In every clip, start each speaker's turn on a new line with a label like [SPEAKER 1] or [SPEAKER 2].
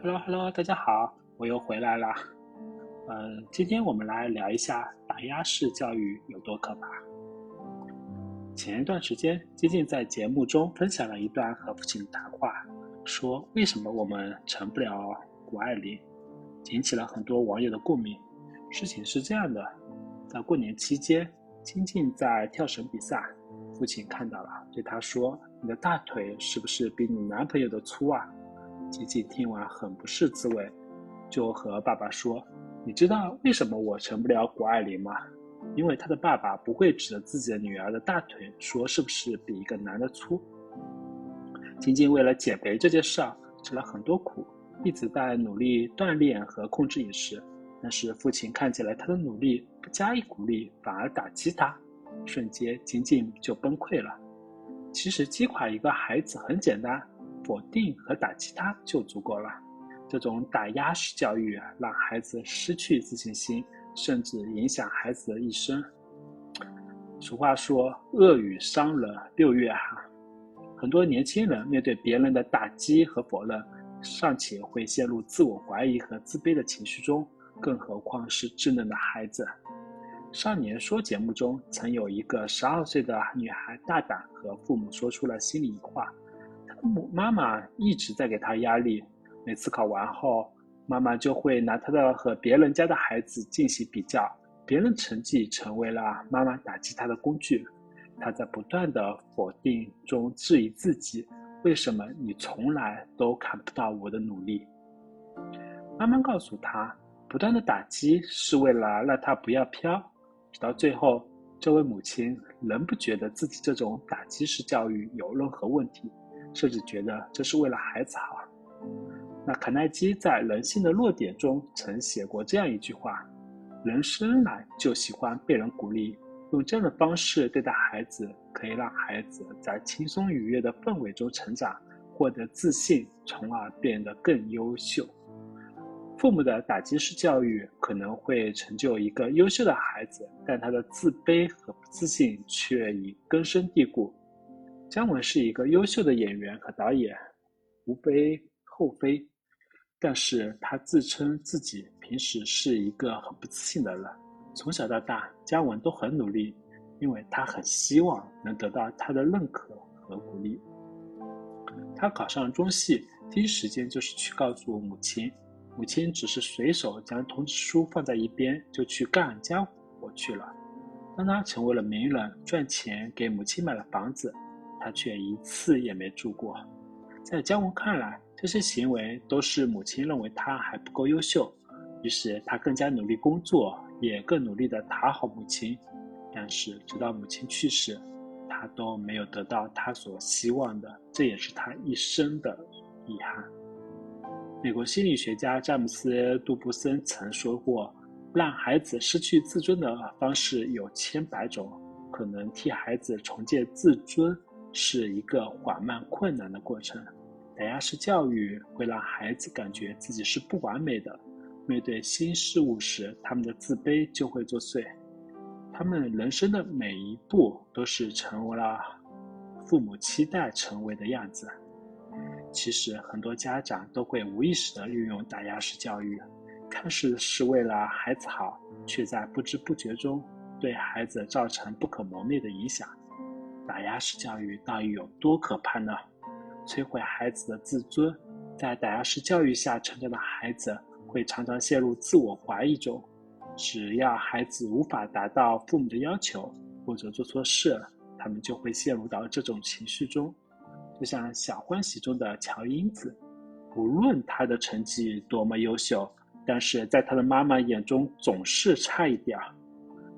[SPEAKER 1] Hello Hello，大家好，我又回来了。嗯，今天我们来聊一下打压式教育有多可怕。前一段时间，金靖在节目中分享了一段和父亲的谈话，说为什么我们成不了谷爱凌，引起了很多网友的共鸣。事情是这样的，在过年期间，金靖在跳绳比赛，父亲看到了，对他说：“你的大腿是不是比你男朋友的粗啊？”吉吉听完很不是滋味，就和爸爸说：“你知道为什么我成不了谷爱凌吗？因为他的爸爸不会指着自己的女儿的大腿说是不是比一个男的粗。”晶晶为了减肥这件事儿吃了很多苦，一直在努力锻炼和控制饮食。但是父亲看起来他的努力不加以鼓励，反而打击他，瞬间晶晶就崩溃了。其实击垮一个孩子很简单。否定和打击他就足够了。这种打压式教育让孩子失去自信心，甚至影响孩子的一生。俗话说：“恶语伤人六月寒。”很多年轻人面对别人的打击和否认，尚且会陷入自我怀疑和自卑的情绪中，更何况是稚嫩的孩子。《少年说》节目中曾有一个十二岁的女孩大胆和父母说出了心里话。妈妈一直在给他压力，每次考完后，妈妈就会拿他的和别人家的孩子进行比较，别人成绩成为了妈妈打击他的工具。他在不断的否定中质疑自己：为什么你从来都看不到我的努力？妈妈告诉他，不断的打击是为了让他不要飘。直到最后，这位母亲仍不觉得自己这种打击式教育有任何问题。甚至觉得这是为了孩子好。那卡耐基在《人性的弱点》中曾写过这样一句话：“人生来就喜欢被人鼓励，用这样的方式对待孩子，可以让孩子在轻松愉悦的氛围中成长，获得自信，从而变得更优秀。”父母的打击式教育可能会成就一个优秀的孩子，但他的自卑和不自信却已根深蒂固。姜文是一个优秀的演员和导演，无非厚非，但是他自称自己平时是一个很不自信的人。从小到大，姜文都很努力，因为他很希望能得到他的认可和鼓励。他考上中戏，第一时间就是去告诉母亲，母亲只是随手将通知书放在一边，就去干家务活去了。当他成为了名人，赚钱给母亲买了房子。他却一次也没住过。在姜文看来，这些行为都是母亲认为他还不够优秀，于是他更加努力工作，也更努力的讨好母亲。但是直到母亲去世，他都没有得到他所希望的，这也是他一生的遗憾。美国心理学家詹姆斯·杜布森曾说过：“让孩子失去自尊的方式有千百种，可能替孩子重建自尊。”是一个缓慢、困难的过程。打压式教育会让孩子感觉自己是不完美的，面对新事物时，他们的自卑就会作祟。他们人生的每一步都是成为了父母期待成为的样子。其实，很多家长都会无意识地运用打压式教育，看似是为了孩子好，却在不知不觉中对孩子造成不可磨灭的影响。打压式教育到底有多可怕呢？摧毁孩子的自尊，在打压式教育下成长的孩子会常常陷入自我怀疑中。只要孩子无法达到父母的要求，或者做错事，他们就会陷入到这种情绪中。就像《小欢喜》中的乔英子，无论他的成绩多么优秀，但是在他的妈妈眼中总是差一点儿。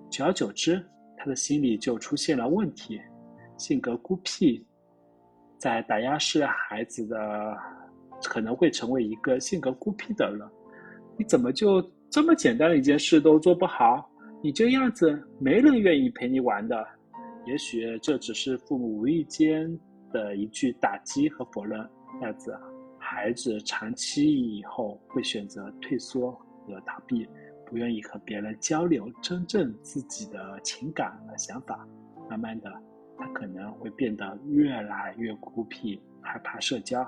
[SPEAKER 1] 久而久之，他的心里就出现了问题。性格孤僻，在打压式孩子的可能会成为一个性格孤僻的人。你怎么就这么简单的一件事都做不好？你这样子没人愿意陪你玩的。也许这只是父母无意间的一句打击和否认，但是孩子长期以后会选择退缩和逃避，不愿意和别人交流真正自己的情感和想法。慢慢的。他可能会变得越来越孤僻，害怕社交。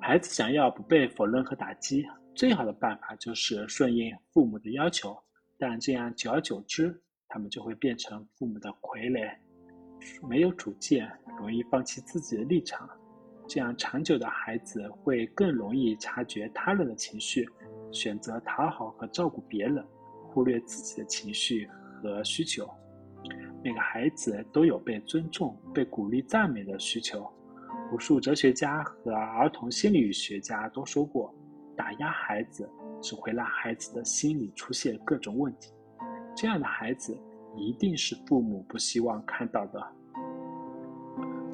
[SPEAKER 1] 孩子想要不被否认和打击，最好的办法就是顺应父母的要求。但这样久而久之，他们就会变成父母的傀儡，没有主见，容易放弃自己的立场。这样长久的孩子会更容易察觉他人的情绪，选择讨好和照顾别人，忽略自己的情绪和需求。每个孩子都有被尊重、被鼓励、赞美的需求。无数哲学家和儿童心理学家都说过，打压孩子只会让孩子的心理出现各种问题。这样的孩子一定是父母不希望看到的。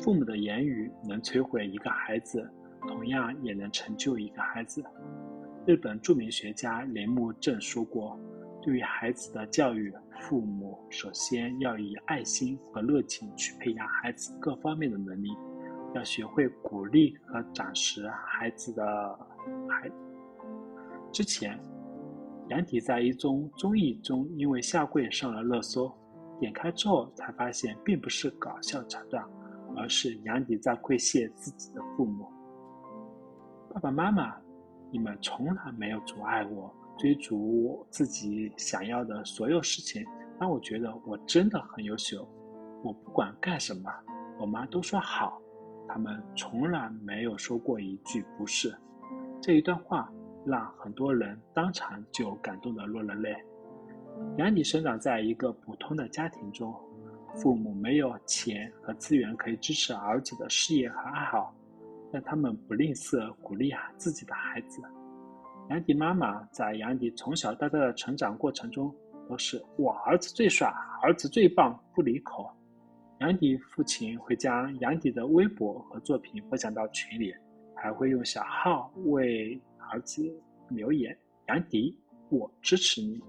[SPEAKER 1] 父母的言语能摧毁一个孩子，同样也能成就一个孩子。日本著名学家铃木正说过：“对于孩子的教育，父母首先要以爱心和热情去培养孩子各方面的能力，要学会鼓励和展示孩子的孩。”之前，杨迪在一宗综艺中因为下跪上了热搜，点开之后才发现并不是搞笑桥段。而是杨迪在跪谢自己的父母。爸爸妈妈，你们从来没有阻碍我追逐自己想要的所有事情，让我觉得我真的很优秀。我不管干什么，我妈都说好。他们从来没有说过一句不是。这一段话让很多人当场就感动的落了泪。杨迪生长在一个普通的家庭中。父母没有钱和资源可以支持儿子的事业和爱好，但他们不吝啬鼓励自己的孩子。杨迪妈妈在杨迪从小到大的成长过程中，都是“我儿子最帅，儿子最棒”不离口。杨迪父亲会将杨迪的微博和作品分享到群里，还会用小号为儿子留言：“杨迪，我支持你。”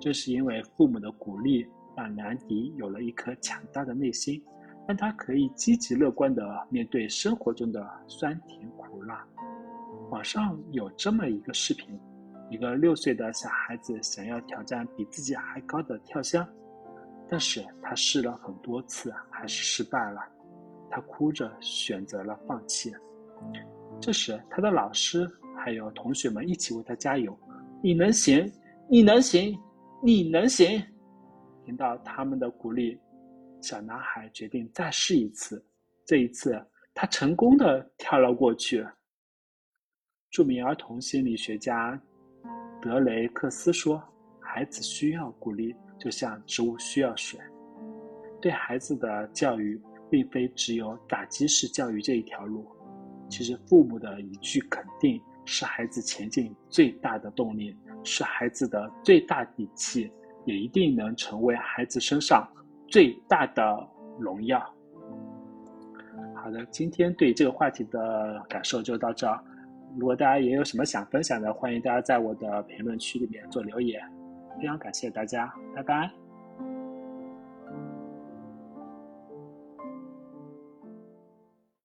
[SPEAKER 1] 正是因为父母的鼓励。让杨迪有了一颗强大的内心，让他可以积极乐观地面对生活中的酸甜苦辣。网上有这么一个视频：一个六岁的小孩子想要挑战比自己还高的跳箱，但是他试了很多次，还是失败了。他哭着选择了放弃。这时，他的老师还有同学们一起为他加油：“你能行，你能行，你能行！”听到他们的鼓励，小男孩决定再试一次。这一次，他成功的跳了过去。著名儿童心理学家德雷克斯说：“孩子需要鼓励，就像植物需要水。”对孩子的教育，并非只有打击式教育这一条路。其实，父母的一句肯定，是孩子前进最大的动力，是孩子的最大底气。也一定能成为孩子身上最大的荣耀。好的，今天对这个话题的感受就到这。如果大家也有什么想分享的，欢迎大家在我的评论区里面做留言。非常感谢大家，拜拜。